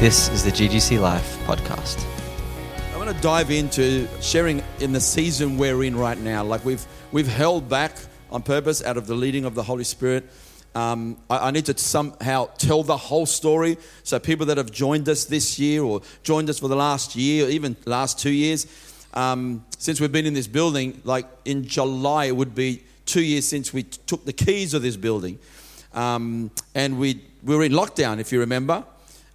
This is the GGC Life podcast. I want to dive into sharing in the season we're in right now. Like we've we've held back on purpose out of the leading of the Holy Spirit. Um, I, I need to somehow tell the whole story. So people that have joined us this year or joined us for the last year, or even last two years, um, since we've been in this building, like in July, it would be two years since we t- took the keys of this building. Um, and we, we were in lockdown, if you remember.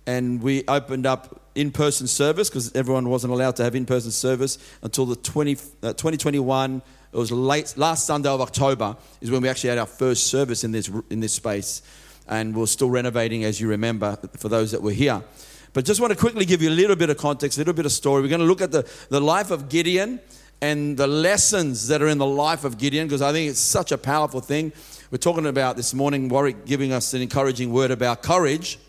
And we opened up in person service because everyone wasn't allowed to have in person service until the 20, uh, 2021. It was late, last Sunday of October is when we actually had our first service in this, in this space. And we're still renovating, as you remember, for those that were here. But just want to quickly give you a little bit of context, a little bit of story. We're going to look at the, the life of Gideon and the lessons that are in the life of Gideon because I think it's such a powerful thing. We're talking about this morning, Warwick giving us an encouraging word about courage,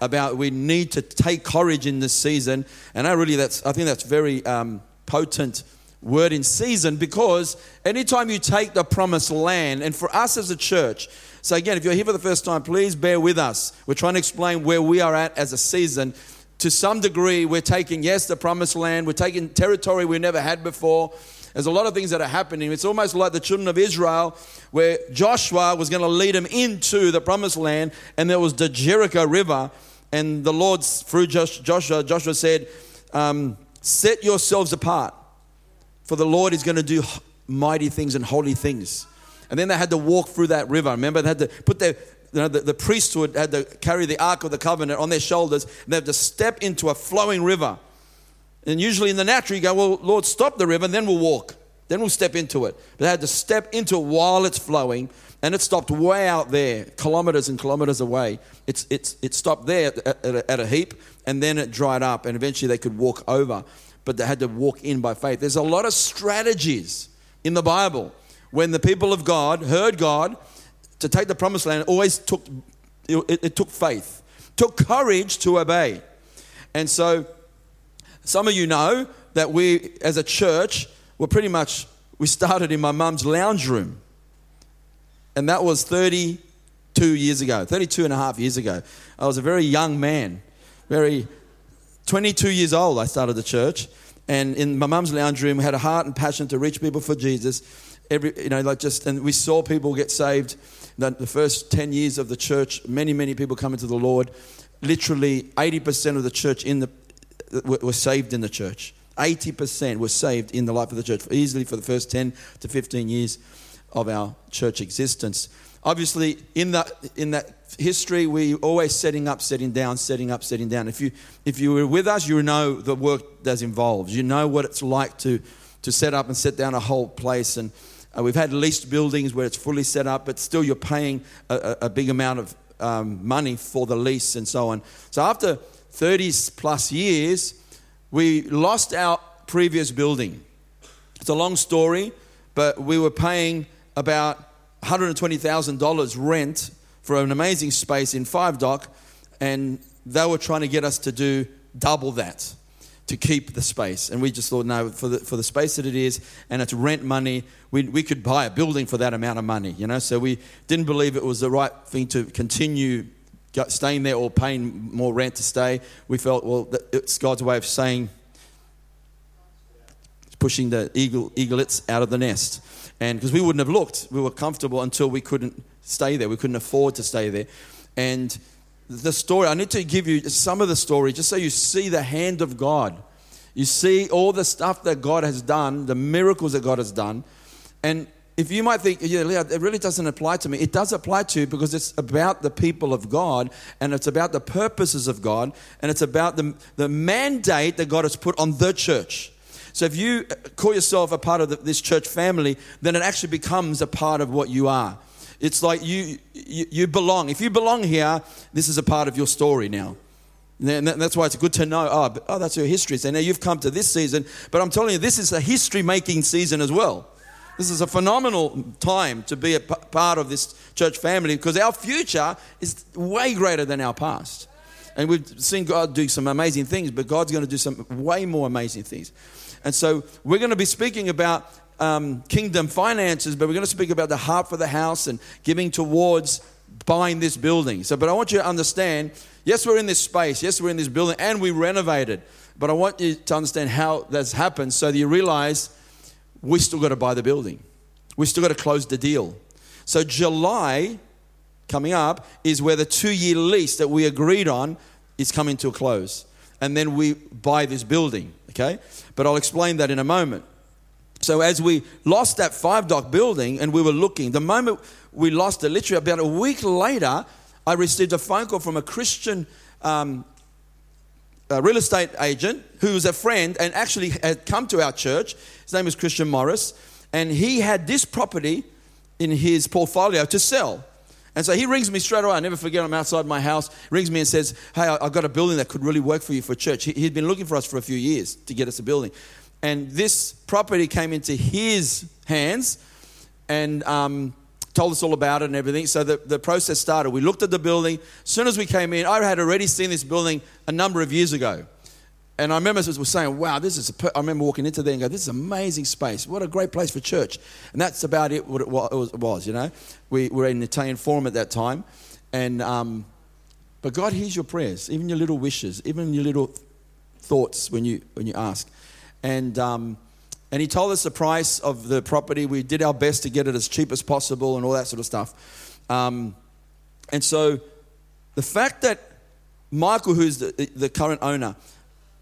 about we need to take courage in this season. And I really, that's, I think that's very um, potent word in season because anytime you take the promised land, and for us as a church, so again, if you're here for the first time, please bear with us. We're trying to explain where we are at as a season. To some degree, we're taking, yes, the promised land, we're taking territory we never had before. There's a lot of things that are happening. It's almost like the children of Israel, where Joshua was going to lead them into the promised land, and there was the Jericho River. And the Lord, through Joshua, Joshua said, um, Set yourselves apart, for the Lord is going to do mighty things and holy things. And then they had to walk through that river. Remember, they had to put their, you know, the, the priesthood had to carry the Ark of the Covenant on their shoulders, and they had to step into a flowing river. And usually in the natural, you go, Well, Lord, stop the river, and then we'll walk. Then we'll step into it. But they had to step into it while it's flowing, and it stopped way out there, kilometers and kilometers away. It's, it's, it stopped there at, at, a, at a heap, and then it dried up, and eventually they could walk over. But they had to walk in by faith. There's a lot of strategies in the Bible. When the people of God heard God to take the promised land, it always took, it, it took faith, took courage to obey. And so some of you know that we, as a church, were pretty much, we started in my mum's lounge room. And that was 32 years ago, 32 and a half years ago. I was a very young man, very 22 years old, I started the church. And in my mum's lounge room, we had a heart and passion to reach people for Jesus. Every, you know, like just, and we saw people get saved. The, the first 10 years of the church, many, many people coming to the Lord. Literally 80% of the church in the, were saved in the church. 80% were saved in the life of the church, easily for the first 10 to 15 years of our church existence. Obviously, in that, in that history, we always setting up, setting down, setting up, setting down. If you, if you were with us, you know the work that's involved. You know what it's like to, to set up and set down a whole place. And uh, we've had leased buildings where it's fully set up, but still you're paying a, a big amount of um, money for the lease and so on. So after 30 plus years, we lost our previous building. It's a long story, but we were paying about $120,000 rent for an amazing space in Five Dock, and they were trying to get us to do double that to keep the space. And we just thought, no, for the, for the space that it is, and it's rent money, we, we could buy a building for that amount of money, you know? So we didn't believe it was the right thing to continue staying there or paying more rent to stay. We felt, well, it's God's way of saying, pushing the eagle, eaglets out of the nest. And because we wouldn't have looked, we were comfortable until we couldn't stay there. We couldn't afford to stay there. And the story, I need to give you some of the story just so you see the hand of God. You see all the stuff that God has done, the miracles that God has done. And if you might think, yeah, it really doesn't apply to me, it does apply to you because it's about the people of God and it's about the purposes of God and it's about the, the mandate that God has put on the church. So if you call yourself a part of the, this church family, then it actually becomes a part of what you are. It's like you, you, you belong. If you belong here, this is a part of your story now. And that's why it's good to know, oh, oh that's your history. So now you've come to this season, but I'm telling you, this is a history making season as well. This is a phenomenal time to be a p- part of this church family because our future is way greater than our past. And we've seen God do some amazing things, but God's going to do some way more amazing things. And so we're going to be speaking about um, kingdom finances, but we're going to speak about the heart for the house and giving towards buying this building. So, but I want you to understand yes, we're in this space, yes, we're in this building, and we renovated. But I want you to understand how that's happened so that you realize we still got to buy the building. We still got to close the deal. So, July coming up is where the two year lease that we agreed on is coming to a close. And then we buy this building, okay? But I'll explain that in a moment. So, as we lost that Five Dock building and we were looking, the moment we lost it, literally about a week later, I received a phone call from a Christian um, a real estate agent who was a friend and actually had come to our church. His name is Christian Morris, and he had this property in his portfolio to sell. And so he rings me straight away. I never forget. I'm outside my house. Rings me and says, "Hey, I've got a building that could really work for you for church." He'd been looking for us for a few years to get us a building, and this property came into his hands, and um, told us all about it and everything. So the, the process started. We looked at the building. As soon as we came in, I had already seen this building a number of years ago. And I remember was saying, wow, this is, I remember walking into there and go, this is amazing space. What a great place for church. And that's about it, what it was, you know. We were in the Italian forum at that time. And, um, but God hears your prayers, even your little wishes, even your little thoughts when you, when you ask. And, um, and he told us the price of the property. We did our best to get it as cheap as possible and all that sort of stuff. Um, and so the fact that Michael, who's the, the current owner,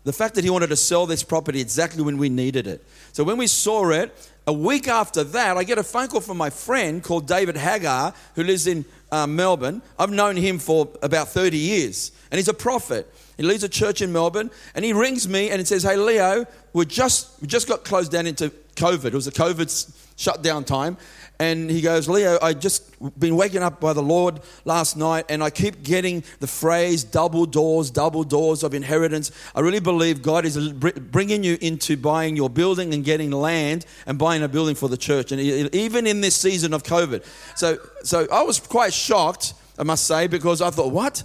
the fact that he wanted to sell this property exactly when we needed it. So when we saw it, a week after that, I get a phone call from my friend called David Hagar, who lives in uh, Melbourne. I've known him for about 30 years, and he's a prophet. He leads a church in Melbourne, and he rings me and he says, "Hey, Leo, we just we just got closed down into COVID. It was a COVID shutdown time, and he goes, Leo, I just been waking up by the Lord last night, and I keep getting the phrase double doors, double doors of inheritance. I really believe God is bringing you into buying your building and getting land and buying a building for the church, and even in this season of COVID. So, so I was quite shocked, I must say, because I thought, what?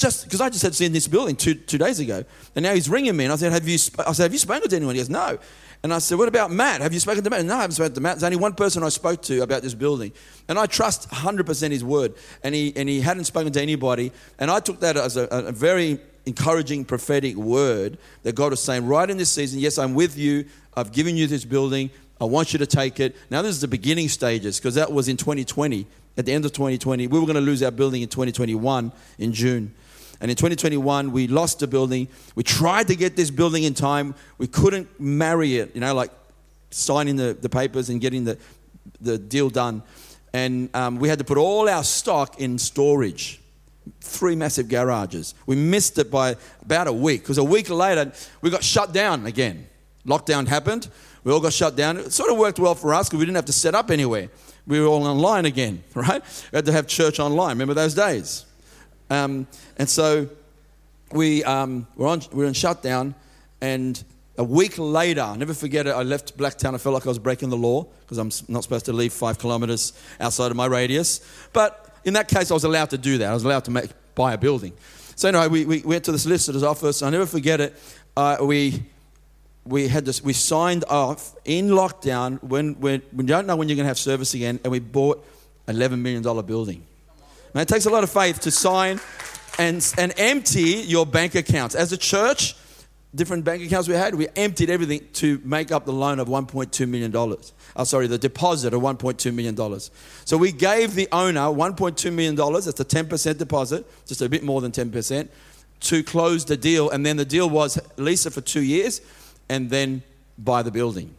Just because I just had seen this building two, two days ago, and now he's ringing me, and I said, "Have you?" I said, "Have you spoken to anyone?" He goes, "No." And I said, What about Matt? Have you spoken to Matt? No, I haven't spoken to Matt. There's only one person I spoke to about this building. And I trust 100% his word. And he, and he hadn't spoken to anybody. And I took that as a, a very encouraging prophetic word that God was saying, Right in this season, yes, I'm with you. I've given you this building. I want you to take it. Now, this is the beginning stages because that was in 2020. At the end of 2020, we were going to lose our building in 2021 in June. And in 2021, we lost the building. We tried to get this building in time. We couldn't marry it, you know, like signing the, the papers and getting the, the deal done. And um, we had to put all our stock in storage. Three massive garages. We missed it by about a week because a week later, we got shut down again. Lockdown happened. We all got shut down. It sort of worked well for us because we didn't have to set up anywhere. We were all online again, right? We had to have church online. Remember those days? Um, and so we um, were, on, we were in shutdown, and a week later, I'll never forget it, I left Blacktown. I felt like I was breaking the law because I'm not supposed to leave five kilometers outside of my radius. But in that case, I was allowed to do that. I was allowed to make, buy a building. So anyway, we, we went to the solicitor's office. I'll never forget it. Uh, we we had this, we signed off in lockdown when, when we don't know when you're going to have service again, and we bought an $11 million building. It takes a lot of faith to sign and, and empty your bank accounts. As a church, different bank accounts we had, we emptied everything to make up the loan of $1.2 million. Oh, sorry, the deposit of $1.2 million. So we gave the owner $1.2 million, that's a 10% deposit, just a bit more than 10%, to close the deal. And then the deal was lease it for two years and then buy the building.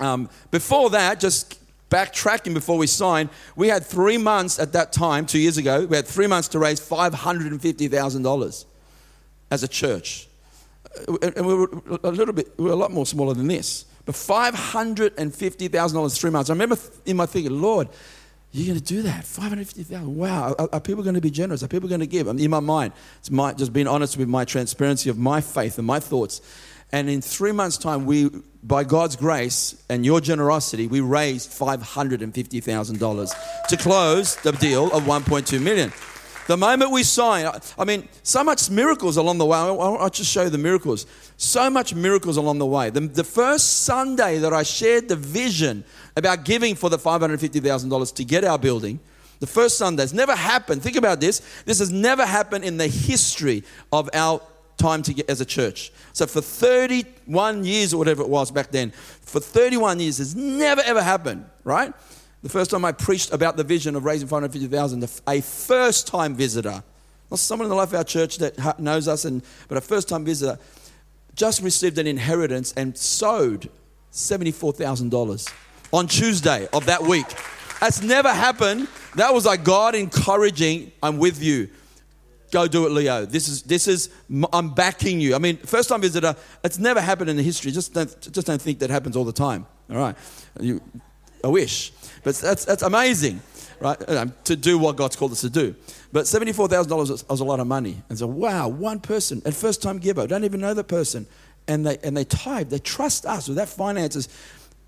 Um, before that, just backtracking before we signed, we had three months at that time, two years ago, we had three months to raise $550,000 as a church. Uh, and we were a little bit, we were a lot more smaller than this. But $550,000 three months. I remember in my thinking, Lord, you're going to do that? 550,000. Wow. Are, people going to be generous? Are people going to give? I mean, in my mind, it's my, just being honest with my transparency of my faith and my thoughts. And in three months' time, we, by God's grace and your generosity, we raised $550,000 to close the deal of 1.2 million. The moment we signed, I mean, so much miracles along the way. I'll just show you the miracles. So much miracles along the way. The, the first Sunday that I shared the vision about giving for the $550,000 to get our building, The first Sunday. It's never happened. Think about this. This has never happened in the history of our time to get as a church. So for 31 years or whatever it was back then, for 31 years, it's never ever happened, right? The first time I preached about the vision of raising 550,000, a first time visitor, not someone in the life of our church that knows us, and, but a first time visitor, just received an inheritance and sowed $74,000 on Tuesday of that week. That's never happened. That was like God encouraging, I'm with you. Go do it, Leo. This is, this is, I'm backing you. I mean, first time visitor, it's never happened in the history. Just don't, just don't think that happens all the time. All right. You, wish. But that's, that's amazing, right? To do what God's called us to do. But $74,000 was a lot of money. And so, wow, one person, and first time giver, don't even know the person. And they, and they tithe, they trust us with that finances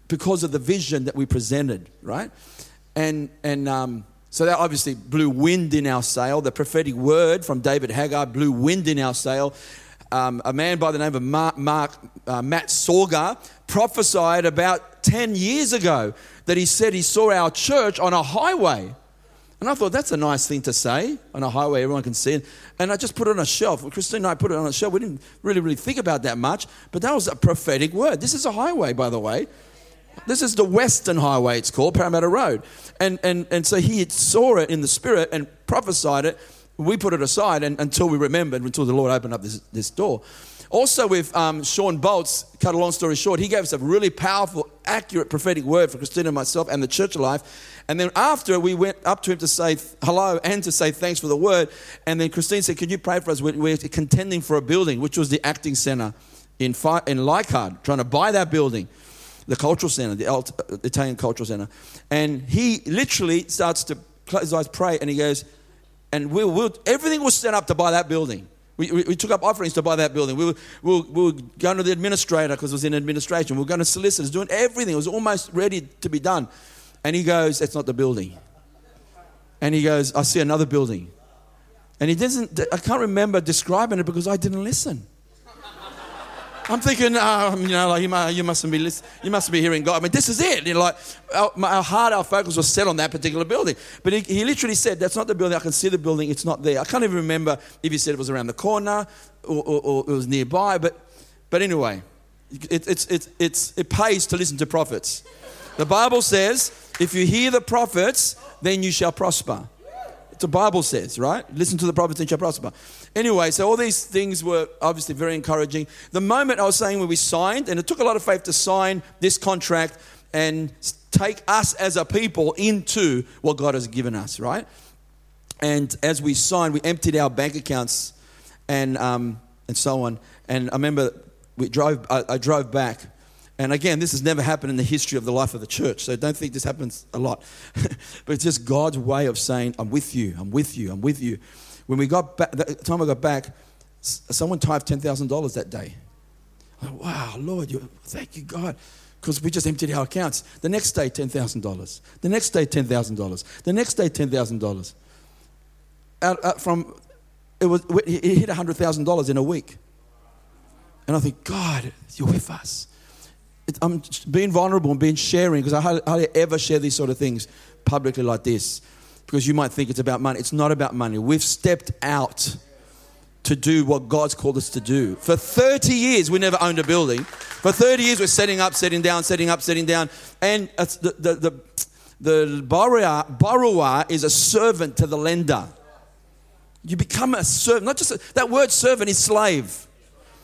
because of the vision that we presented, right? And, and um, so that obviously blew wind in our sail. The prophetic word from David Haggard blew wind in our sail. Um, a man by the name of Mark, Mark uh, Matt Sorger prophesied about 10 years ago that he said he saw our church on a highway. And I thought that's a nice thing to say on a highway, everyone can see it. And I just put it on a shelf. Christine and I put it on a shelf. We didn't really, really think about that much, but that was a prophetic word. This is a highway, by the way. This is the Western Highway, it's called, Parramatta Road. And, and, and so he saw it in the spirit and prophesied it. We put it aside and, until we remembered, until the Lord opened up this, this door. Also, with um, Shawn Bolz, cut a long story short, he gave us a really powerful, accurate prophetic word for Christina and myself and the church life. And then after, we went up to him to say hello and to say thanks for the word. And then Christine said, Could you pray for us? We're contending for a building, which was the acting center in, in Leichhardt, trying to buy that building, the cultural center, the uh, Italian cultural center. And he literally starts to close his eyes, pray, and he goes, and we'll, we'll, everything was set up to buy that building. We, we, we, took up offerings to buy that building. We were, we were, we were going to the administrator because it was in administration. We were going to solicitors, doing everything. It was almost ready to be done. And he goes, That's not the building. And he goes, I see another building. And he doesn't, I can't remember describing it because I didn't listen. I'm thinking, um, you know, like you, must, you mustn't be listening, you mustn't be hearing God. I mean, this is it. You know, like our, our, heart, our focus was set on that particular building. But he, he, literally said, "That's not the building. I can see the building. It's not there." I can't even remember if he said it was around the corner or, or, or it was nearby. But, but anyway, it, it's, it's, it's, it pays to listen to prophets. The Bible says, "If you hear the prophets, then you shall prosper." The Bible says, right? Listen to the prophets and shall prosper. Anyway, so all these things were obviously very encouraging. The moment I was saying when we signed, and it took a lot of faith to sign this contract and take us as a people into what God has given us, right? And as we signed, we emptied our bank accounts and, um, and so on. And I remember we drove, I, I drove back and again, this has never happened in the history of the life of the church, so don't think this happens a lot. but it's just God's way of saying, I'm with you, I'm with you, I'm with you. When we got back, the time I got back, someone tithed $10,000 that day. Wow, Lord, you, thank you, God. Because we just emptied our accounts. The next day, $10,000. The next day, $10,000. The next day, $10,000. Out, out from, it, was, it hit $100,000 in a week. And I think, God, you're with us. I'm being vulnerable and being sharing because I hardly, ever share these sort of things publicly like this because you might think it's about money. It's not about money. We've stepped out to do what God's called us to do. For 30 years, we never owned a building. For 30 years, we're setting up, setting down, setting up, setting down. And uh, the, the, the, the borrower, borrower is a servant to the lender. You become a servant, not just a, that word servant is slave.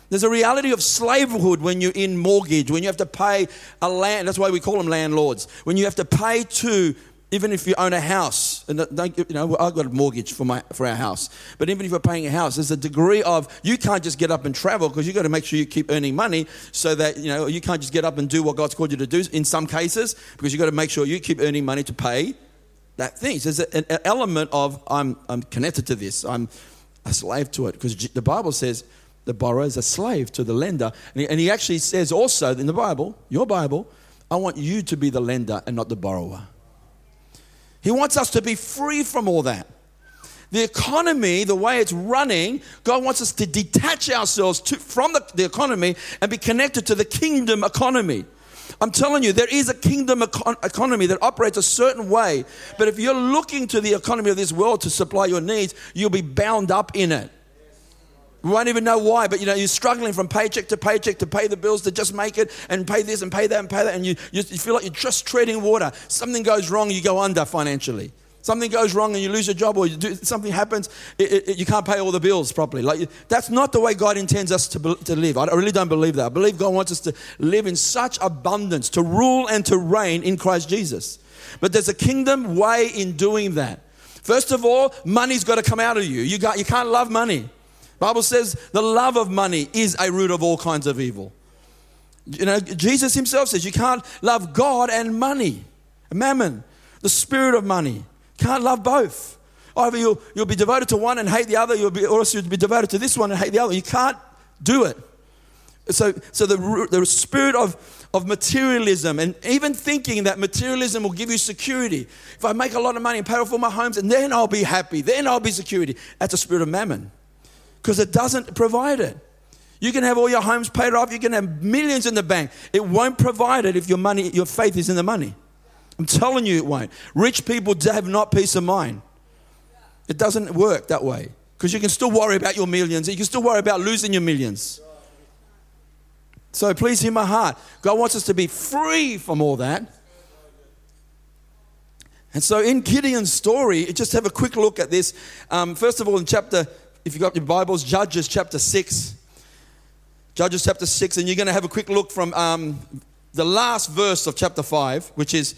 There's a reality of slavehood when you're in mortgage, when you have to pay a land. That's why we call them landlords. When you have to pay to, even if you own a house, and you know, I've got a mortgage for my for our house. But even if you're paying a house, there's a degree of you can't just get up and travel because you've got to make sure you keep earning money, so that you know you can't just get up and do what God's called you to do. In some cases, because you've got to make sure you keep earning money to pay that thing. So there's an element of I'm I'm connected to this. I'm a slave to it because the Bible says the borrower is a slave to the lender. And he, and he actually says also in the Bible, your Bible, I want you to be the lender and not the borrower. He wants us to be free from all that. The economy, the way it's running, God wants us to detach ourselves to, from the, the economy and be connected to the kingdom economy. I'm telling you, there is a kingdom econ- economy that operates a certain way. But if you're looking to the economy of this world to supply your needs, you'll be bound up in it. We won't even know why, but you know, you're struggling from paycheck to paycheck to pay the bills to just make it and pay this and pay that and pay that, and you, you, you feel like you're just treading water. Something goes wrong, you go under financially. Something goes wrong and you lose your job, or you do, something happens, it, it, you can't pay all the bills properly. Like that's not the way God intends us to, to live. I really don't believe that. I believe God wants us to live in such abundance, to rule and to reign in Christ Jesus. But there's a kingdom way in doing that. First of all, money's got to come out of you. You, got, you can't love money. Bible says the love of money is a root of all kinds of evil. You know, Jesus himself says you can't love God and money, mammon, the spirit of money. Can't love both. Either you'll, you'll be devoted to one and hate the other, you'll be, or else you'll be devoted to this one and hate the other. You can't do it. So, so the, the spirit of, of materialism and even thinking that materialism will give you security. If I make a lot of money and pay off all my homes, and then I'll be happy, then I'll be security. That's a spirit of mammon because it doesn't provide it. You can have all your homes paid off, you can have millions in the bank. It won't provide it if your money, your faith is in the money. I'm telling you it won't. Rich people have not peace of mind. It doesn't work that way because you can still worry about your millions. You can still worry about losing your millions. So please hear my heart. God wants us to be free from all that. And so in Gideon's story, just have a quick look at this. Um, first of all, in chapter if you've got your Bibles, Judges chapter 6. Judges chapter 6, and you're going to have a quick look from um, the last verse of chapter 5, which is,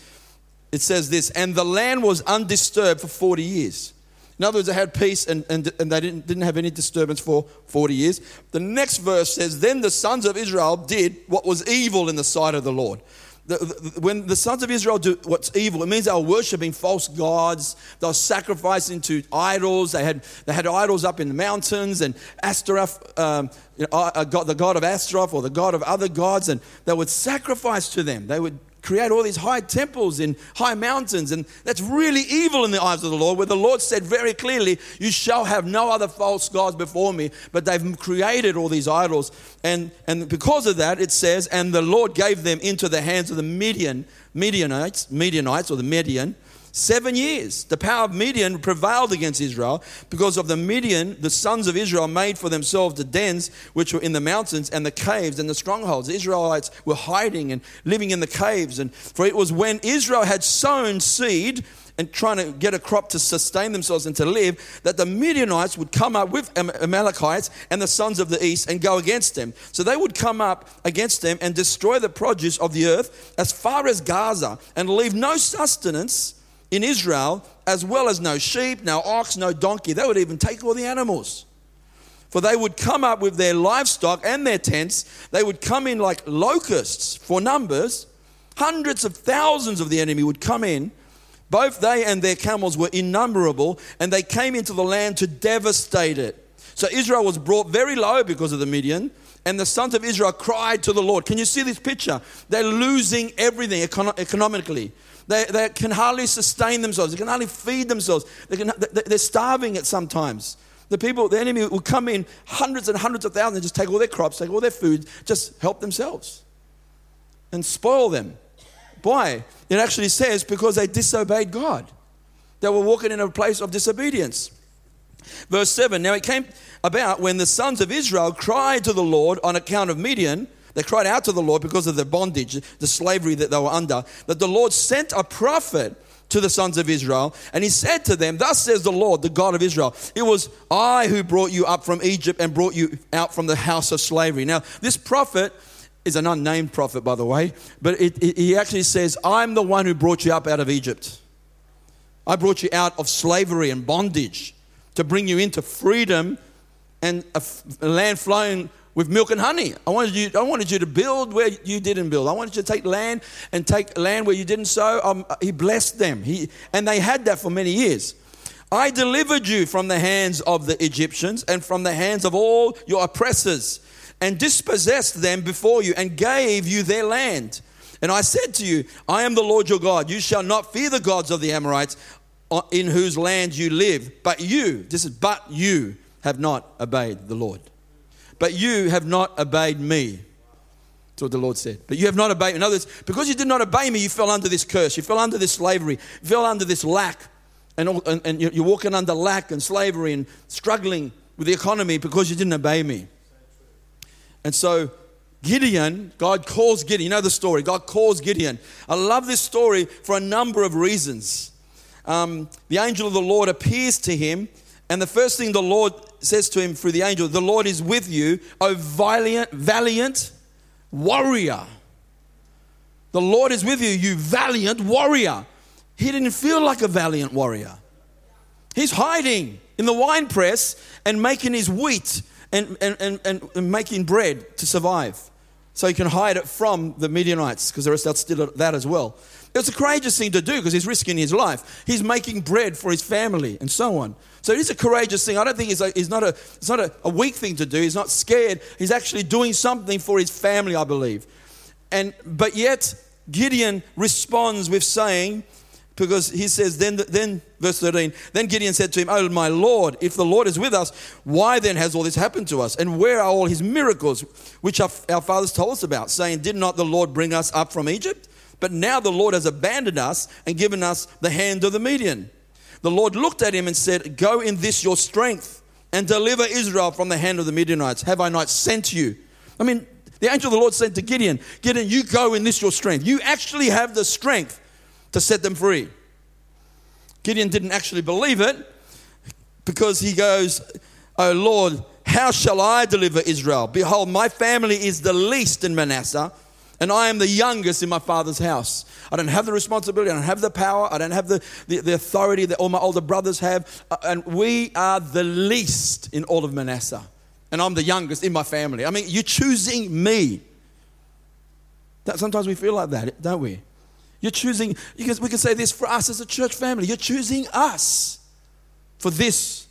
it says this, and the land was undisturbed for 40 years. In other words, they had peace and, and, and they didn't, didn't have any disturbance for 40 years. The next verse says, Then the sons of Israel did what was evil in the sight of the Lord the, the, when the sons of Israel do what's evil, it means they were worshiping false gods. They were sacrificing to idols. They had, they had idols up in the mountains and Astaroth, um, you know, uh, uh the god of Astaroth or the god of other gods, and they would sacrifice to them. They would create all these high temples in high mountains. And that's really evil in the eyes of the Lord, where the Lord said very clearly, You shall have no other false gods before me. But they've created all these idols. And, and because of that, it says, And the Lord gave them into the hands of the Midian, Midianites, Midianites or the Median Seven years. The power of Midian prevailed against Israel because of the Midian, the sons of Israel made for themselves the dens which were in the mountains and the caves and the strongholds. The Israelites were hiding and living in the caves. And for it was when Israel had sown seed and trying to get a crop to sustain themselves and to live, that the Midianites would come up with Amalekites and the sons of the east and go against them. So they would come up against them and destroy the produce of the earth as far as Gaza and leave no sustenance in Israel, as well as no sheep, no ox, no donkey. They would even take all the animals. For they would come up with their livestock and their tents. They would come in like locusts for numbers. Hundreds of thousands of the enemy would come in. Both they and their camels were innumerable, and they came into the land to devastate it. So Israel was brought very low because of the Midian, and the sons of Israel cried to the Lord. Can you see this picture? They're losing everything economically. They, they can hardly sustain themselves. They can hardly feed themselves. They can, they're starving at sometimes. The people, the enemy will come in hundreds and hundreds of thousands and just take all their crops, take all their food, just help themselves and spoil them. Why? It actually says because they disobeyed God. They were walking in a place of disobedience. Verse 7 Now it came about when the sons of Israel cried to the Lord on account of Midian they cried out to the Lord because of the bondage, the slavery that they were under, that the Lord sent a prophet to the sons of Israel, and he said to them, Thus says the Lord, the God of Israel, it was I who brought you up from Egypt and brought you out from the house of slavery. Now, this prophet is an unnamed prophet, by the way, but it, it, he actually says, I'm the one who brought you up out of Egypt. I brought you out of slavery and bondage to bring you into freedom and a, a land flowing with milk and honey. I wanted you, I wanted you to build where you didn't build. I wanted you to take land and take land where you didn't sow. Um, he blessed them. He, and they had that for many years. I delivered you from the hands of the Egyptians and from the hands of all your oppressors and dispossessed them before you and gave you their land. And I said to you, I am the Lord your God. You shall not fear the gods of the Amorites uh, in whose land you live. But you, this is, but you have not obeyed the Lord but you have not obeyed me. That's what the Lord said. But you have not obeyed. In other words, because you did not obey me, you fell under this curse. You fell under this slavery. You fell under this lack. And, all, and, and you're walking under lack and slavery and struggling with the economy because you didn't obey me. And so Gideon, God calls Gideon. You know the story. God calls Gideon. I love this story for a number of reasons. Um, the angel of the Lord appears to him, and the first thing the Lord says to him through the angel, The Lord is with you, O valiant, valiant warrior. The Lord is with you, you valiant warrior. He didn't feel like a valiant warrior. He's hiding in the wine press and making his wheat and, and, and, and, making bread to survive. So he can hide it from the Midianites because the rest that's still that as well. It's a courageous thing to do because he's risking his life. He's making bread for his family and so on. So it is a courageous thing. I don't think it's, a, not, a, it's not a, a weak thing to do. He's not scared. He's actually doing something for his family, I believe. And, but yet, Gideon responds with saying, because he says, then, then, verse 13, then Gideon said to him, Oh, my Lord, if the Lord is with us, why then has all this happened to us? And where are all his miracles, which our, our fathers told us about, saying, Did not the Lord bring us up from Egypt? But now the Lord has abandoned us and given us the hand of the Midian. The Lord looked at him and said, Go in this your strength and deliver Israel from the hand of the Midianites. Have I not sent you? I mean, the angel of the Lord said to Gideon, Gideon, you go in this your strength. You actually have the strength to set them free. Gideon didn't actually believe it because he goes, Oh Lord, how shall I deliver Israel? Behold, my family is the least in Manasseh, and I am the youngest in my father's house. I don't have the responsibility, I don't have the power, I don't have the, the, the authority that all my older brothers have, uh, and we are the least in all of Manasseh. And I'm the youngest in my family. I mean, you're choosing me. That, sometimes we feel like that, don't we? You're choosing, you can, we can say this for us as a church family. You're choosing us for this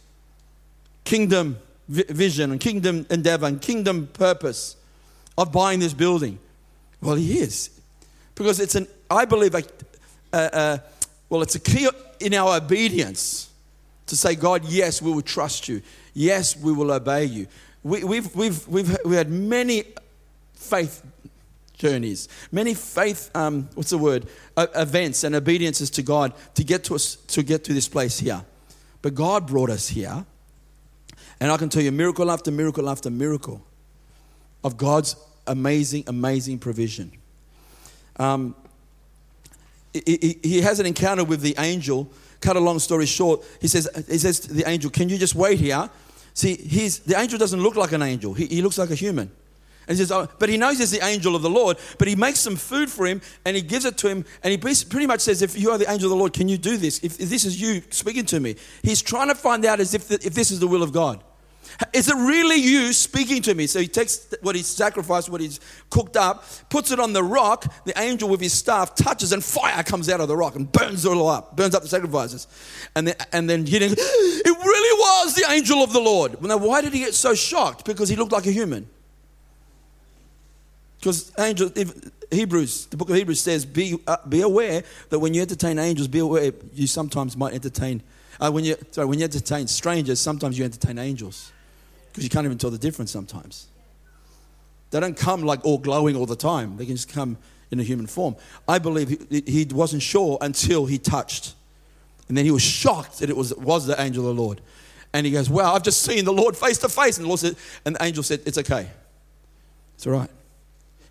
kingdom vision and kingdom endeavor and kingdom purpose of buying this building. Well, he is. Because it's an, I believe, a, well, it's a key in our obedience to say, God, yes, we will trust you. Yes, we will obey you. We, we've, we've, we've, we had many faith journeys, many faith, um, what's the word, events and obediences to God to get to us, to get to this place here. But God brought us here, and I can tell you miracle after miracle after miracle of God's amazing, amazing provision. Um, he, he has an encounter with the angel. Cut a long story short, he says, he says to the angel, Can you just wait here? See, he's, the angel doesn't look like an angel, he, he looks like a human. And he says, oh, but he knows he's the angel of the Lord. But he makes some food for him and he gives it to him. And he pretty much says, if you are the angel of the Lord, can you do this? If, if this is you speaking to me. He's trying to find out as if, the, if this is the will of God. Is it really you speaking to me? So he takes what he's sacrificed, what he's cooked up, puts it on the rock. The angel with his staff touches, and fire comes out of the rock and burns it all up, burns up the sacrifices. And then, and then Gideon, it really was the angel of the Lord. Now, why did he get so shocked? Because he looked like a human. Because angels, Hebrews, the book of Hebrews says, be, uh, be aware that when you entertain angels, be aware you sometimes might entertain, uh, when you, sorry, when you entertain strangers, sometimes you entertain angels. Because you can't even tell the difference sometimes. They don't come like all glowing all the time. They can just come in a human form. I believe he, he wasn't sure until he touched. And then he was shocked that it was, was the angel of the Lord. And he goes, Wow, I've just seen the Lord face to face. And the Lord said, and the angel said, It's okay. It's all right.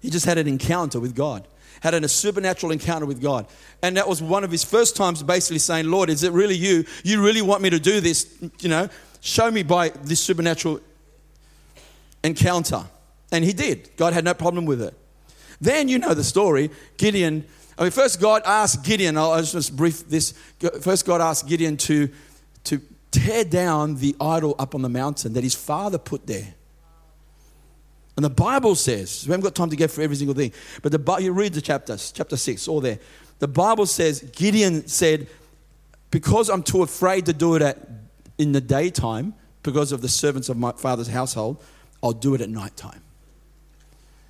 He just had an encounter with God, had a supernatural encounter with God. And that was one of his first times basically saying, Lord, is it really you? You really want me to do this? You know, show me by this supernatural encounter. And he did. God had no problem with it. Then you know the story. Gideon, I mean, first God asked Gideon, I'll just brief this. First, God asked Gideon to, to tear down the idol up on the mountain that his father put there. And the Bible says, we haven't got time to go through every single thing, but the, you read the chapters, chapter 6, all there. The Bible says, Gideon said, because I'm too afraid to do it at, in the daytime, because of the servants of my father's household, I'll do it at nighttime.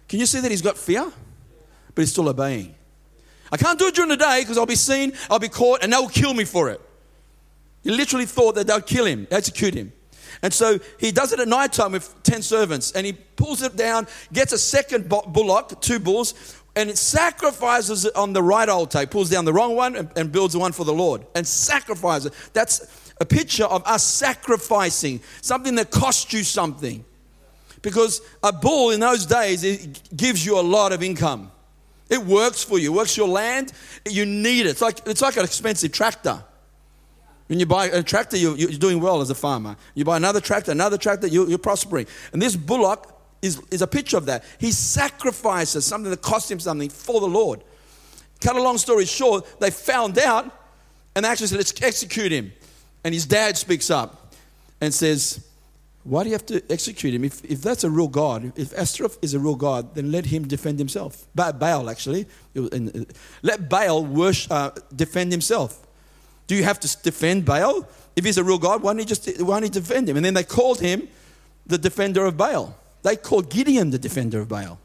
Can you see that he's got fear? But he's still obeying. I can't do it during the day because I'll be seen, I'll be caught, and they'll kill me for it. He literally thought that they'll kill him, execute him. And so he does it at night time with 10 servants and he pulls it down, gets a second bullock, two bulls, and it sacrifices it on the right altar. He pulls down the wrong one and, and builds one for the Lord and sacrifices it. That's a picture of us sacrificing something that cost you something. Because a bull in those days, it gives you a lot of income. It works for you, it works your land. You need it. It's like, it's like an expensive tractor. When you buy a tractor, you're, you're doing well as a farmer. You buy another tractor, another tractor, you're, you're prospering. And this bullock is, is a picture of that. He sacrifices something that cost him something for the Lord. Cut a long story short, they found out and they actually said, let's execute him. And his dad speaks up and says, Why do you have to execute him? If, if that's a real God, if Ashtoreth is a real God, then let him defend himself. Baal, actually. Let Baal worship, uh, defend himself. Do you have to defend Baal? If he's a real God, why don't you just why don't you defend him? And then they called him the defender of Baal. They called Gideon the defender of Baal.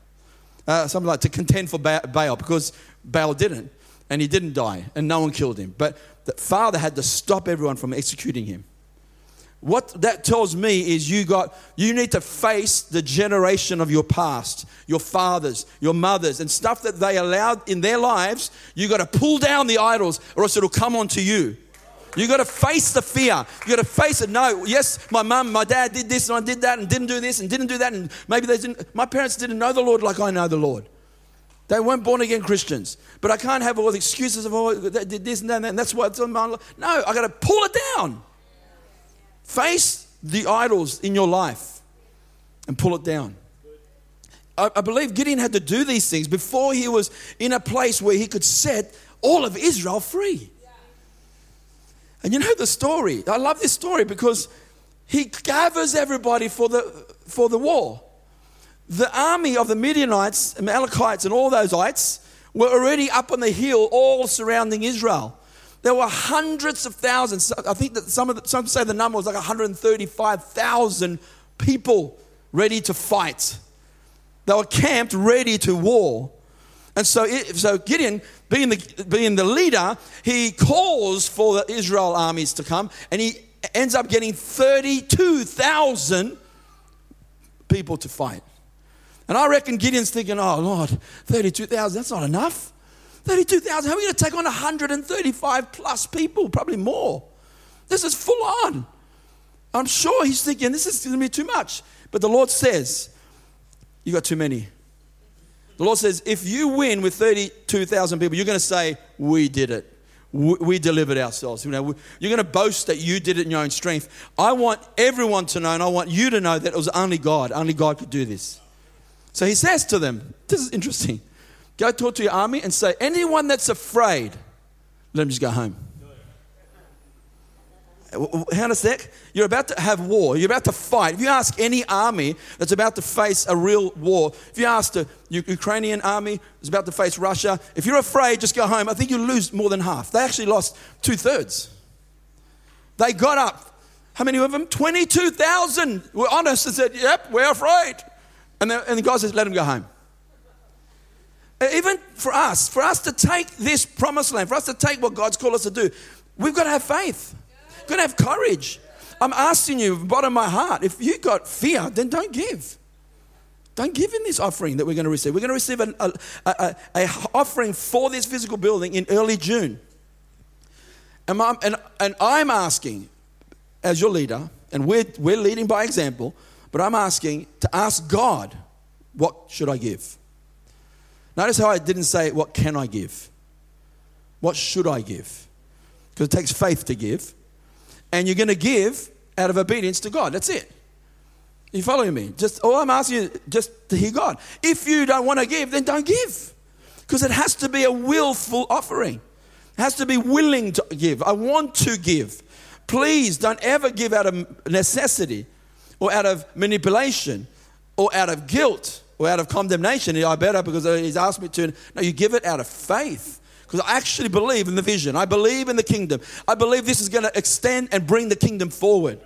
Uh, something like to contend for Baal because Baal didn't. And he didn't die, and no one killed him. But the father had to stop everyone from executing him. What that tells me is you got you need to face the generation of your past, your fathers, your mothers, and stuff that they allowed in their lives. You got to pull down the idols, or else it'll come onto you. You got to face the fear. You got to face it. No, yes, my mum, my dad did this and I did that and didn't do this and didn't do that and maybe they didn't. My parents didn't know the Lord like I know the Lord. They weren't born again Christians. But I can't have all the excuses of oh they did this and that and that's why it's on my life. No, I got to pull it down. Face the idols in your life and pull it down. I, I believe Gideon had to do these things before he was in a place where he could set all of Israel free. And you know the story. I love this story because he gathers everybody for the, for the war. The army of the Midianites, Amalekites, and all those ites were already up on the hill, all surrounding Israel. There were hundreds of thousands. I think that some the, some say the number was like 135,000 people ready to fight. They were camped ready to war. And so, it, so Gideon, being the, being the leader, he calls for the Israel armies to come, and he ends up getting 32,000 people to fight. And I reckon Gideon's thinking, oh, Lord, 32,000, that's not enough. 32,000, how are we going to take on 135 plus people? Probably more. This is full on. I'm sure he's thinking, this is going to be too much. But the Lord says, you got too many. The Lord says, if you win with 32,000 people, you're going to say, We did it. We delivered ourselves. You know, you're going to boast that you did it in your own strength. I want everyone to know, and I want you to know that it was only God. Only God could do this. So he says to them, This is interesting. Go talk to your army and say, Anyone that's afraid, let them just go home. On a sec. You're about to have war. You're about to fight. If you ask any army that's about to face a real war, if you ask the Ukrainian army that's about to face Russia, if you're afraid, just go home. I think you lose more than half. They actually lost two thirds. They got up. How many of them? 22,000 were honest and said, Yep, we're afraid. And the, and the guy says, Let them go home. Uh, even for us, for us to take this promised land, for us to take what God's called us to do, we've got to have faith. We've got to have courage. I'm asking you, bottom of my heart, if you got fear, then don't give. Don't give in this offering that we're going to receive. We're going to receive an a, a, a, offering for this physical building in early June. And I'm, and, and I'm asking, as your leader, and we're, we're leading by example, but I'm asking to ask God, what should I give? Notice how I didn't say, what can I give? What should I give? Because it takes faith to give and you're going to give out of obedience to God. That's it. You following me? Just all I'm asking you just to hear God. If you don't want to give, then don't give. Because it has to be a willful offering. It has to be willing to give. I want to give. Please don't ever give out of necessity or out of manipulation or out of guilt or out of condemnation. I better because he's asked me to. No, you give it out of faith because I actually believe in the vision. I believe in the kingdom. I believe this is going to extend and bring the kingdom forward.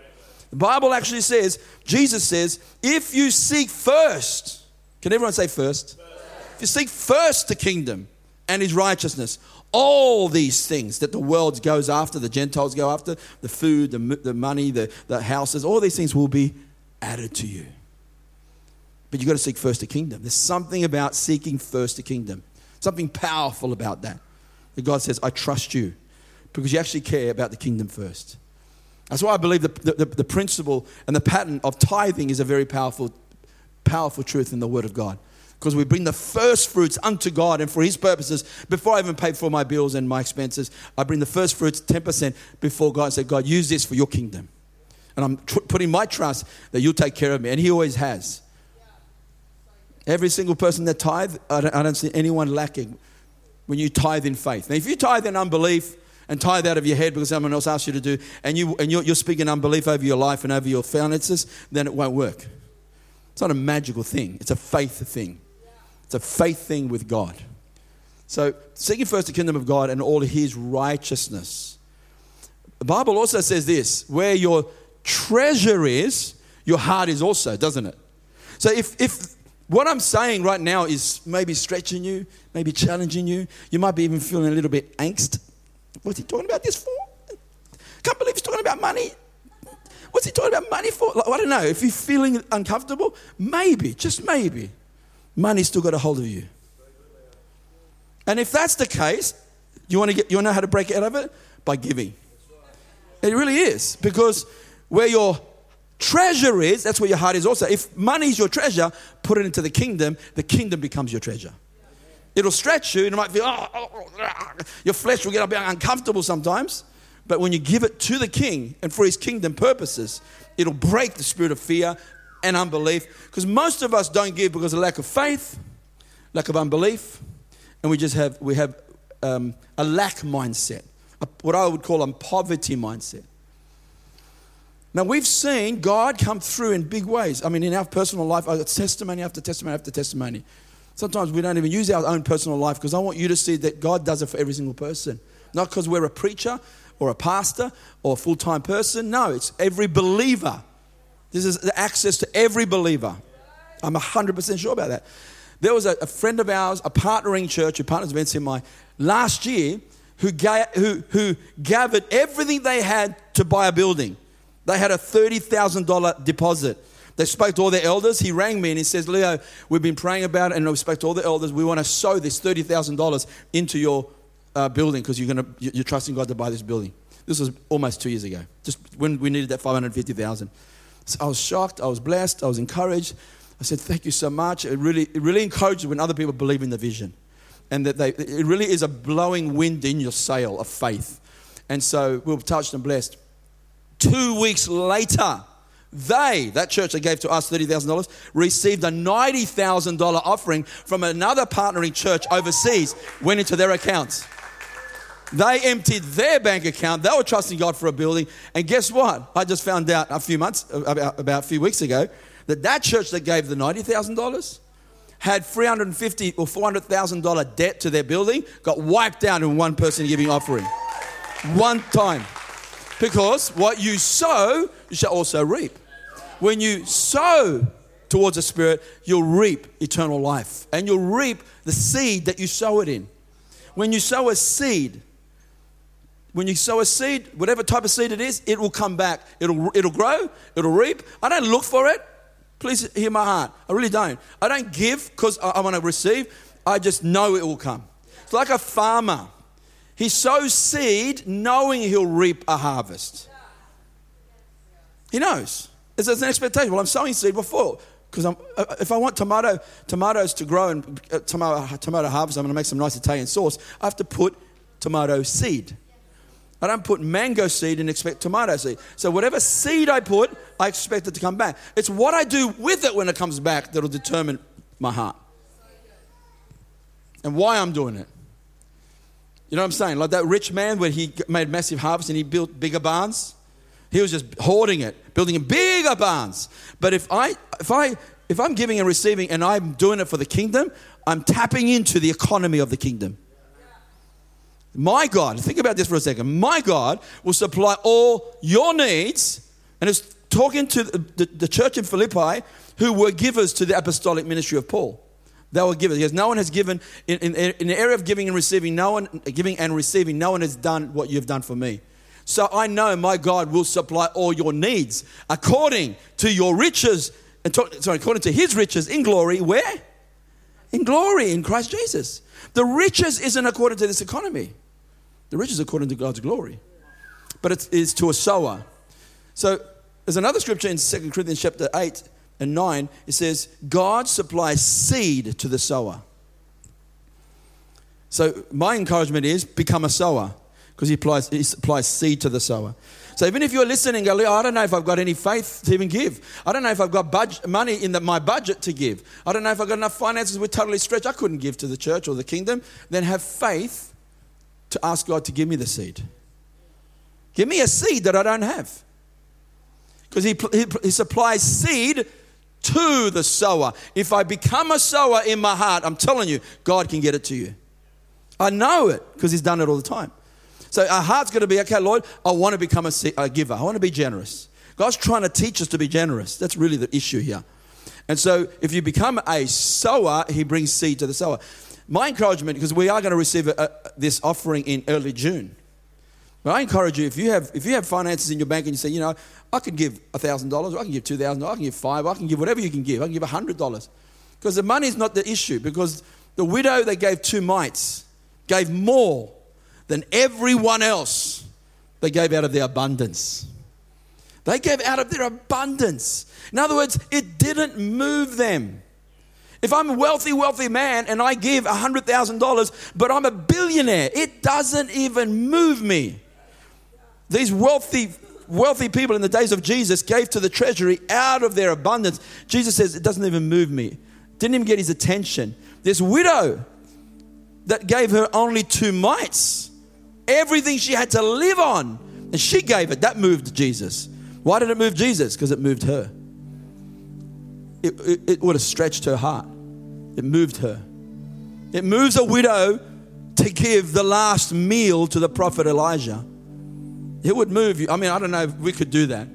The Bible actually says, Jesus says, if you seek first, can everyone say first? first. If you seek first the kingdom and his righteousness, All these things that the world goes after, the Gentiles go after, the food, the, the money, the, the houses, all these things will be added to you. But you've got to seek first the kingdom. There's something about seeking first the kingdom, something powerful about that. That God says, I trust you because you actually care about the kingdom first. That's why I believe the, the, the principle and the pattern of tithing is a very powerful, powerful truth in the Word of God. Because we bring the first fruits unto God and for His purposes. Before I even pay for my bills and my expenses, I bring the first fruits, 10%, before God and say, God, use this for your kingdom. And I'm tr- putting my trust that you'll take care of me. And He always has. Every single person that tithe, I don't, I don't see anyone lacking when you tithe in faith. Now, if you tithe in unbelief, and tithe out of your head because someone else asked you to do, and, you, and you're, you're speaking unbelief over your life and over your finances, then it won't work. It's not a magical thing, it's a faith thing. It's a faith thing with God. So, seeking first the kingdom of God and all his righteousness. The Bible also says this where your treasure is, your heart is also, doesn't it? So, if, if what I'm saying right now is maybe stretching you, maybe challenging you, you might be even feeling a little bit angst What's he talking about this for? Can't believe he's talking about money. What's he talking about money for? Like, I don't know. If you're feeling uncomfortable, maybe, just maybe, money's still got a hold of you. And if that's the case, you want to get you know how to break out of it? By giving. It really is. Because where your treasure is, that's where your heart is also. If money is your treasure, put it into the kingdom, the kingdom becomes your treasure. It'll stretch you, and it might feel, oh, oh, oh, your flesh will get a bit uncomfortable sometimes. But when you give it to the king and for his kingdom purposes, it'll break the spirit of fear and unbelief. Because most of us don't give because of lack of faith, lack of unbelief, and we just have, we have um, a lack mindset, a, what I would call a poverty mindset. Now, we've seen God come through in big ways. I mean, in our personal life, got testimony after testimony after testimony. Sometimes we don't even use our own personal life because I want you to see that God does it for every single person. Not because we're a preacher or a pastor or a full time person. No, it's every believer. This is the access to every believer. I'm 100% sure about that. There was a, a friend of ours, a partnering church who partners in my last year, who, ga- who, who gathered everything they had to buy a building. They had a $30,000 deposit. They spoke to all the elders. He rang me and he says, Leo, we've been praying about it and we spoke to all the elders. We want to sow this $30,000 into your uh, building because you're, gonna, you're trusting God to buy this building. This was almost two years ago, just when we needed that 550,000. So I was shocked. I was blessed. I was encouraged. I said, thank you so much. It really, it really encourages when other people believe in the vision. And that they, it really is a blowing wind in your sail of faith. And so we were touched and blessed. Two weeks later, they, that church that gave to us $30,000, received a $90,000 offering from another partnering church overseas, went into their accounts. They emptied their bank account. They were trusting God for a building. And guess what? I just found out a few months, about, about a few weeks ago, that that church that gave the $90,000 had $350 or $400,000 debt to their building, got wiped out in one person giving offering. One time. Because what you sow, you shall also reap when you sow towards the Spirit, you'll reap eternal life and you'll reap the seed that you sow it in. When you sow a seed, when you sow a seed, whatever type of seed it is, it will come back. It'll, it'll grow, it'll reap. I don't look for it. Please hear my heart. I really don't. I don't give because I, I want to receive. I just know it will come. It's like a farmer. He sows seed knowing he'll reap a harvest. He knows. It's, an expectation. Well, I'm sowing seed before because uh, if I want tomato tomatoes to grow and uh, tomato, tomato harvest, I'm going to make some nice Italian sauce. I have to put tomato seed. I don't put mango seed and expect tomato seed. So whatever seed I put, I expect it to come back. It's what I do with it when it comes back that'll determine my heart and why I'm doing it. You know what I'm saying? Like that rich man where he made massive harvest and he built bigger barns. He was just hoarding it, building bigger barns. But if I if I if I'm giving and receiving and I'm doing it for the kingdom, I'm tapping into the economy of the kingdom. My God, think about this for a second. My God will supply all your needs. And it's talking to the, the, the church in Philippi who were givers to the apostolic ministry of Paul. They will give it. Because no one has given, in, in, in the area of giving and receiving, no one, giving and receiving, no one has done what you've done for me. So I know my God will supply all your needs according to your riches, and talk, sorry, according to his riches in glory, where? In glory in Christ Jesus. The riches isn't according to this economy. The riches according to God's glory. But it is to a sower. So there's another scripture in 2 Corinthians chapter 8 and 9. It says, God supplies seed to the sower. So my encouragement is become a sower because he he supplies seed to the sower. So even if you're listening, go, I don't know if I've got any faith to even give. I don't know if I've got budget, money in the, my budget to give. I don't know if I've got enough finances. We're totally stretched. I couldn't give to the church or the kingdom. Then have faith to ask God to give me the seed. Give me a seed that I don't have. Because he, he, he supplies seed to the sower. If I become a sower in my heart, I'm telling you, God can get it to you. I know it because He's done it all the time. So our heart's going to be, okay, Lord, I want to become a, a giver. I want to be generous. God's trying to teach us to be generous. That's really the issue here. And so if you become a sower, he brings seed to the sower. My encouragement, because we are going to receive a, a, this offering in early June. But I encourage you, if you have if you have finances in your bank and you say, you know, I can give thousand dollars, I can give two thousand I can give five, I can give whatever you can give, I can give hundred dollars. Because the money is not the issue, because the widow that gave two mites gave more than everyone else. They gave out of their abundance. They gave out of their abundance. In other words, it didn't move them. If I'm a wealthy, wealthy man and I give $100,000, but I'm a billionaire, it doesn't even move me. These wealthy, wealthy people in the days of Jesus gave to the treasury out of their abundance. Jesus says, it doesn't even move me. Didn't even get his attention. This widow that gave her only two mites everything she had to live on. And she gave it. That moved Jesus. Why did it move Jesus? Because it moved her. It, it, it, would have stretched her heart. It moved her. It moves a widow to give the last meal to the prophet Elijah. It would move you. I mean, I don't know if we could do that.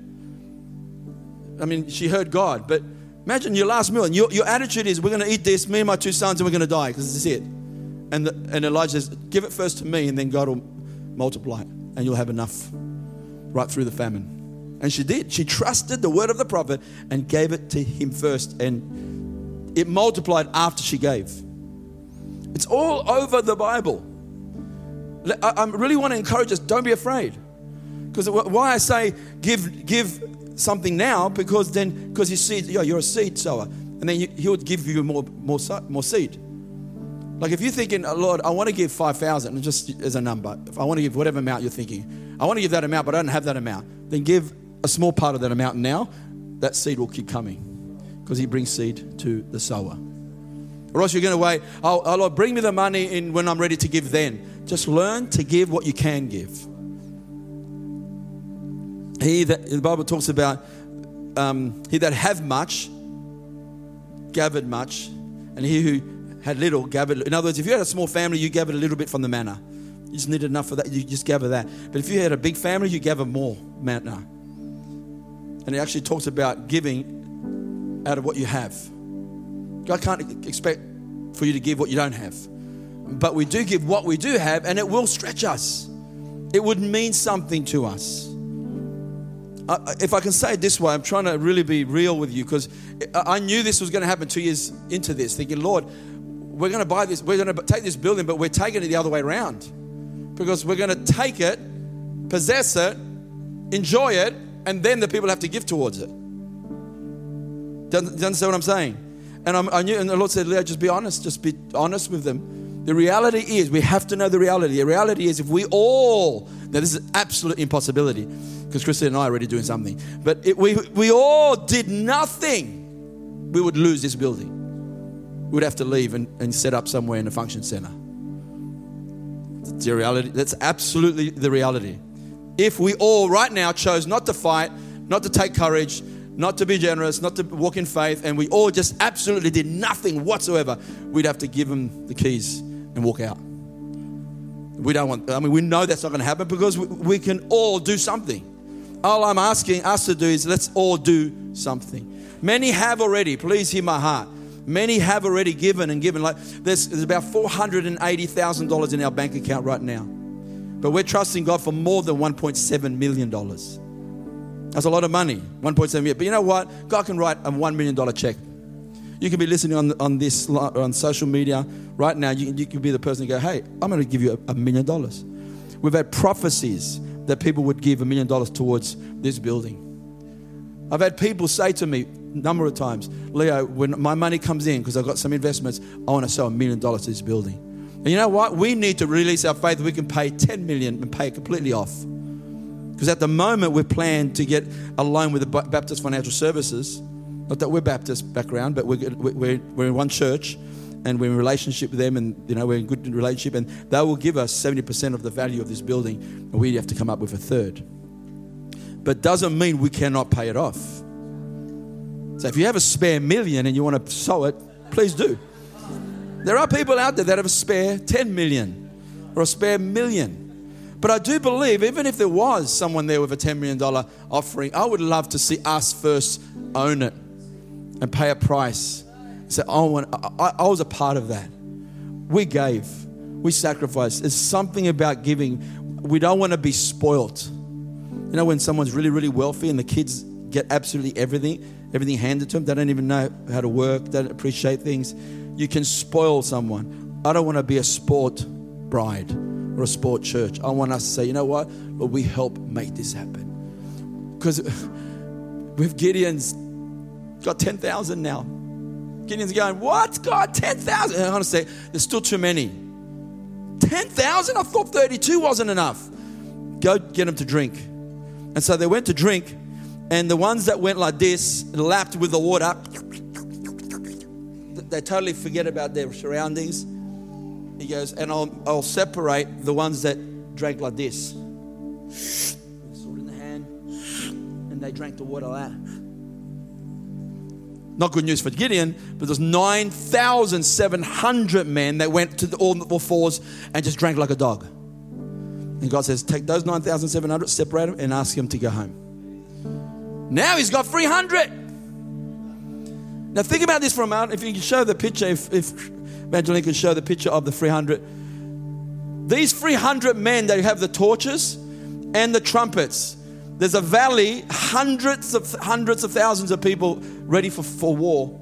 I mean, she heard God, but imagine your last meal and your, your attitude is, we're going to eat this, me and my two sons, and we're going to die because this is it. And, the, and Elijah says, give it first to me, and then God will multiply it, and you'll have enough right through the famine. And she did. She trusted the word of the prophet and gave it to him first. And it multiplied after she gave. It's all over the Bible. I really want to encourage us don't be afraid. Because why I say give, give something now, because then, because you see, you're a seed sower. And then he'll give you more, more, more seed. Like if you're thinking, oh, Lord, I want to give 5,000, just as a number, if I want to give whatever amount you're thinking, I want to give that amount, but I don't have that amount, then give a small part of that amount now. That seed will keep coming because He brings seed to the sower. Or else you're going to wait, oh, oh Lord, bring me the money in when I'm ready to give then. Just learn to give what you can give. He that the Bible talks about, um, he that have much gathered much, and he who had little, gathered. In other words, if you had a small family, you gathered a little bit from the manna. You just needed enough for that, you just gather that. But if you had a big family, you gather more manna. And it actually talks about giving out of what you have. God can't expect for you to give what you don't have. But we do give what we do have, and it will stretch us. It would mean something to us. If I can say it this way, I'm trying to really be real with you because I knew this was going to happen two years into this, thinking, Lord, we're going to buy this, we're going to take this building, but we're taking it the other way around. Because we're going to take it, possess it, enjoy it, and then the people have to give towards it. Do you understand what I'm saying? And I'm, i knew, and the Lord said, Leo, just be honest, just be honest with them. The reality is, we have to know the reality. The reality is, if we all, now this is absolute impossibility, because Christine and I are already doing something, but if we, we all did nothing, we would lose this building We would have to leave and, and set up somewhere in a function center. That's the reality. That's absolutely the reality. If we all right now chose not to fight, not to take courage, not to be generous, not to walk in faith, and we all just absolutely did nothing whatsoever, we'd have to give them the keys and walk out. We don't want, I mean, we know that's not going to happen because we, we can all do something. All I'm asking us to do is let's all do something. Many have already. Please hear my heart. Many have already given and given. Like there's, there's about $480,000 in our bank account right now. But we're trusting God for more than $1.7 million. That's a lot of money, 1.7 million. But you know what? God can write a $1 million check. You can be listening on, on this on social media right now. You, you can be the person who go, hey, I'm going to give you a, a million dollars. We've had prophecies that people would give a million dollars towards this building. I've had people say to me a number of times, Leo, when my money comes in, because I've got some investments, I want to sell a million dollars to this building. And you know what? We need to release our faith. We can pay 10 million and pay it completely off. Because at the moment, we're planning to get a loan with the Baptist Financial Services. Not that we're Baptist background, but we're, we're, we're in one church and we're in relationship with them and you know we're in good relationship and they will give us 70% of the value of this building and we have to come up with a third. But doesn't mean we cannot pay it off. So if you have a spare million and you want to sow it please do. There are people out there that have a spare 10 million or a spare million. But I do believe, even if there was someone there with a $10 million offering, I would love to see us first own it and pay a price. Say, I, want, I, I was a part of that. We gave, we sacrificed. There's something about giving. We don't want to be spoilt. You know, when someone's really, really wealthy and the kids get absolutely everything, everything handed to them, they don't even know how to work, they don't appreciate things. You can spoil someone. I don't want to be a sport bride or a sport church. I want us to say, you know what? Lord, we help make this happen. Because with Gideon's got 10,000 now. Gideon's going, what? God, 10,000? I want to say, there's still too many. 10,000? I thought 32 wasn't enough. Go get them to drink. And so they went to drink, and the ones that went like this, lapped with the water, they totally forget about their surroundings he goes, and I'll, I'll separate the ones that drank like this. Sword in the hand, and they drank the water like. Not good news for Gideon, but there's 9,700 men that went to the, all the fours and just drank like a dog. And God says, Take those 9,700, separate them, and ask him to go home. Now he's got 300. Now think about this for a moment. If you can show the picture, if, if can show the picture of the 300. These 300 men that have the torches and the trumpets. There's a valley, hundreds of hundreds of thousands of people ready for, for war.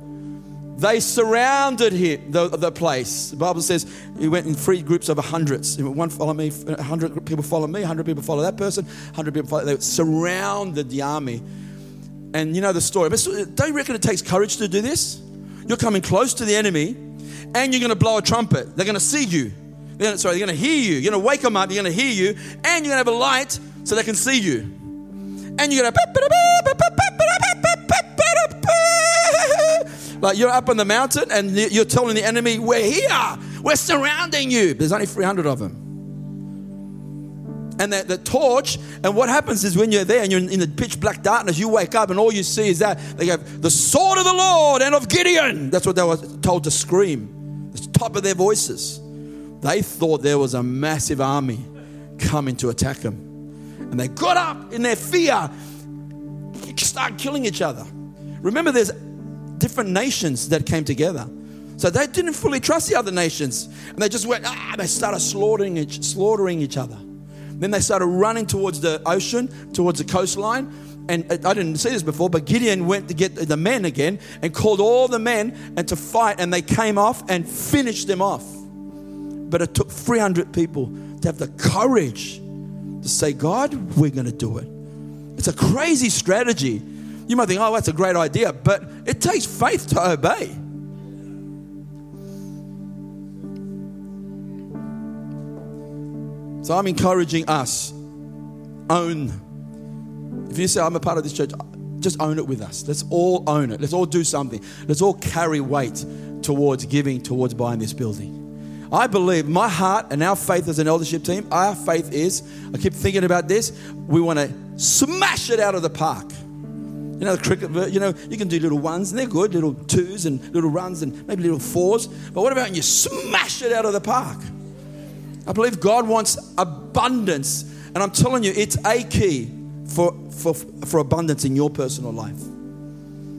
They surrounded him, the, the place. The Bible says he went in three groups of hundreds. One follow me, hundred people follow me, hundred people follow that person, hundred people follow. They surrounded the army, and you know the story. But don't you reckon it takes courage to do this? You're coming close to the enemy, and you're going to blow a trumpet. They're going to see you. They're gonna, sorry, they're going to hear you. You're going to wake them up. You're going to hear you, and you're going to have a light so they can see you. And you're going to like you're up on the mountain, and you're telling the enemy, "We're here. We're surrounding you." There's only 300 of them. And the, the torch, and what happens is when you're there and you're in, the pitch black darkness, you wake up and all you see is that they have the sword of the Lord and of Gideon. That's what they were told to scream It's top of their voices. They thought there was a massive army coming to attack them. And they got up in their fear, start killing each other. Remember, there's different nations that came together. So they didn't fully trust the other nations. And they just went, ah, they started slaughtering each, slaughtering each other. Then they started running towards the ocean, towards the coastline and I didn't see this before, but Gideon went to get the men again and called all the men and to fight, and they came off and finished them off. But it took 300 people to have the courage to say, God, we're going to do it. It's a crazy strategy. You might think, oh, that's a great idea, but it takes faith to obey. So I'm encouraging us own if you say, I'm a part of this church, just own it with us. Let's all own it. Let's all do something. Let's all carry weight towards giving, towards buying this building. I believe my heart and our faith as an eldership team, our faith is, I keep thinking about this, we want to smash it out of the park. You know, the cricket, you know, you can do little ones and they're good, little twos and little runs and maybe little fours. But what about when you smash it out of the park? I believe God wants abundance. And I'm telling you, it's a key for, for, for abundance in your personal life.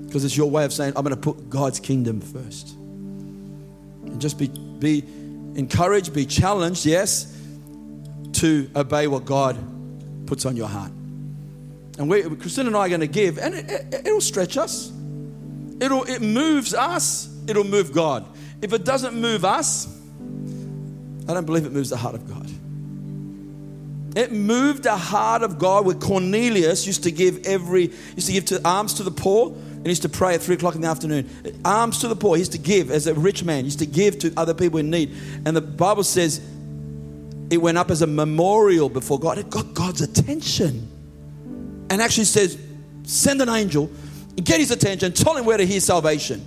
Because it's your way of saying, I'm going to put God's kingdom first. And just be, be encouraged, be challenged, yes, to obey what God puts on your heart. And we, Christine and I are going to give, and it, it, it'll stretch us. It'll, it moves us, it'll move God. If it doesn't move us, I don't believe it moves the heart of God. It moved the heart of God where Cornelius used to give every, used to give to, alms to the poor and used to pray at three o'clock in the afternoon. Alms to the poor. He used to give as a rich man. He used to give to other people in need. And the Bible says it went up as a memorial before God. It got God's attention. And actually says, send an angel, get his attention, tell him where to hear salvation.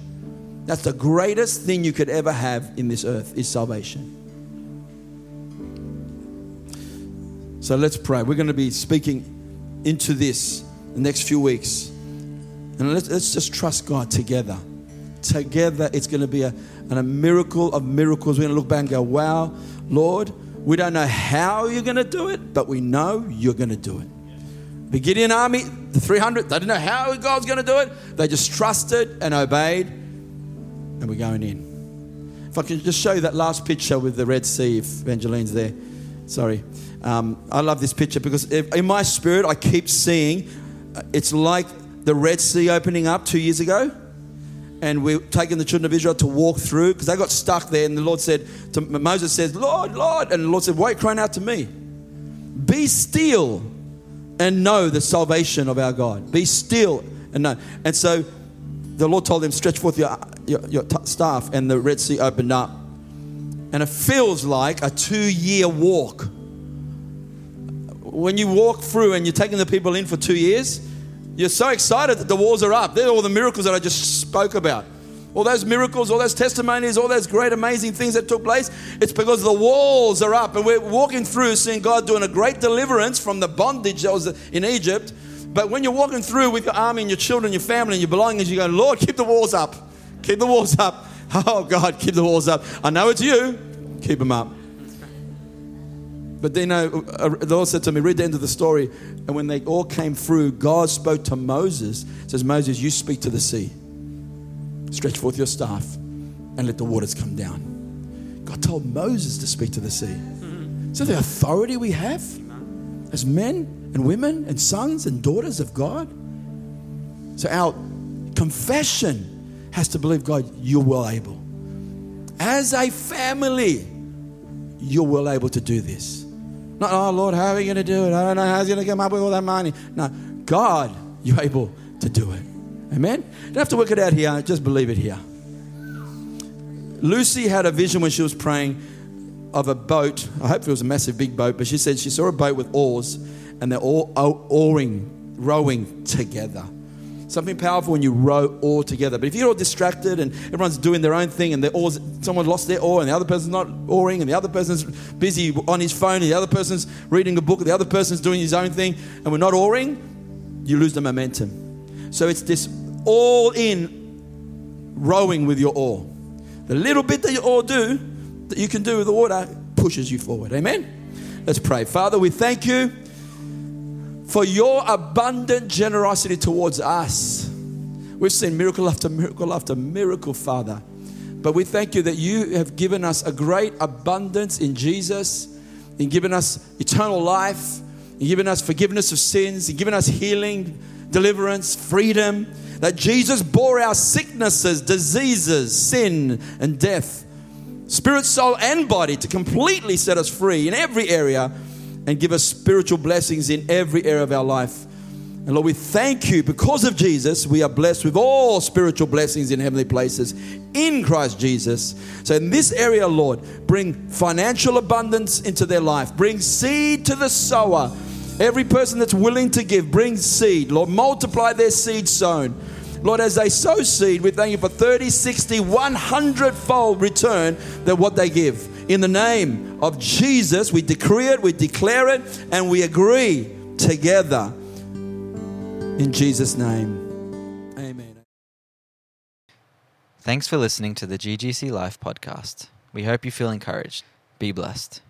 That's the greatest thing you could ever have in this earth is salvation. So let's pray. We're going to be speaking into this the next few weeks. And let's, let's just trust God together. Together, it's going to be a, a miracle of miracles. We're going to look back and go, wow, Lord, we don't know how you're going to do it, but we know you're going to do it. The Gideon army, the 300, they didn't know how God's going to do it. They just trusted and obeyed, and we're going in. If I can just show you that last picture with the Red Sea, if Evangeline's there. Sorry. Um, I love this picture because in my spirit, I keep seeing uh, it's like the Red Sea opening up two years ago. And we're taking the children of Israel to walk through because they got stuck there. And the Lord said, to, Moses says, Lord, Lord. And the Lord said, Why are you crying out to me? Be still and know the salvation of our God. Be still and know. And so the Lord told him, Stretch forth your, your, your t- staff. And the Red Sea opened up. And it feels like a two year walk. When you walk through and you're taking the people in for two years, you're so excited that the walls are up. They're all the miracles that I just spoke about. All those miracles, all those testimonies, all those great, amazing things that took place, it's because the walls are up. And we're walking through seeing God doing a great deliverance from the bondage that was in Egypt. But when you're walking through with your army and your children, your family, and your belongings, you go, Lord, keep the walls up. Keep the walls up. Oh, God, keep the walls up. I know it's you. Keep them up. But then uh, the Lord said to me, read the end of the story. And when they all came through, God spoke to Moses. Says, Moses, you speak to the sea. Stretch forth your staff and let the waters come down. God told Moses to speak to the sea. So the authority we have as men and women and sons and daughters of God. So our confession has to believe God, you're well able. As a family, you're well able to do this. Not, oh Lord, how are we going to do it? I don't know how he's going to come up with all that money. No, God, you're able to do it. Amen? You don't have to work it out here, just believe it here. Lucy had a vision when she was praying of a boat. I hope it was a massive big boat, but she said she saw a boat with oars and they're all oaring, rowing together. Something powerful when you row all together. But if you're all distracted and everyone's doing their own thing and they're all, someone lost their oar and the other person's not oaring and the other person's busy on his phone and the other person's reading a book and the other person's doing his own thing and we're not oaring, you lose the momentum. So it's this all in rowing with your oar. The little bit that you all do that you can do with the water pushes you forward. Amen? Let's pray. Father, we thank you for your abundant generosity towards us. We've seen miracle after miracle after miracle, Father. But we thank you that you have given us a great abundance in Jesus, in giving us eternal life, in giving us forgiveness of sins, in giving us healing, deliverance, freedom. That Jesus bore our sicknesses, diseases, sin, and death, spirit, soul, and body to completely set us free in every area and give us spiritual blessings in every area of our life. And Lord, we thank you because of Jesus, we are blessed with all spiritual blessings in heavenly places in Christ Jesus. So, in this area, Lord, bring financial abundance into their life, bring seed to the sower. Every person that's willing to give, bring seed. Lord, multiply their seed sown. Lord, as they sow seed, we thank you for 30, 60, 100 fold return that what they give. In the name of Jesus, we decree it, we declare it, and we agree together. In Jesus' name, amen. Thanks for listening to the GGC Life podcast. We hope you feel encouraged. Be blessed.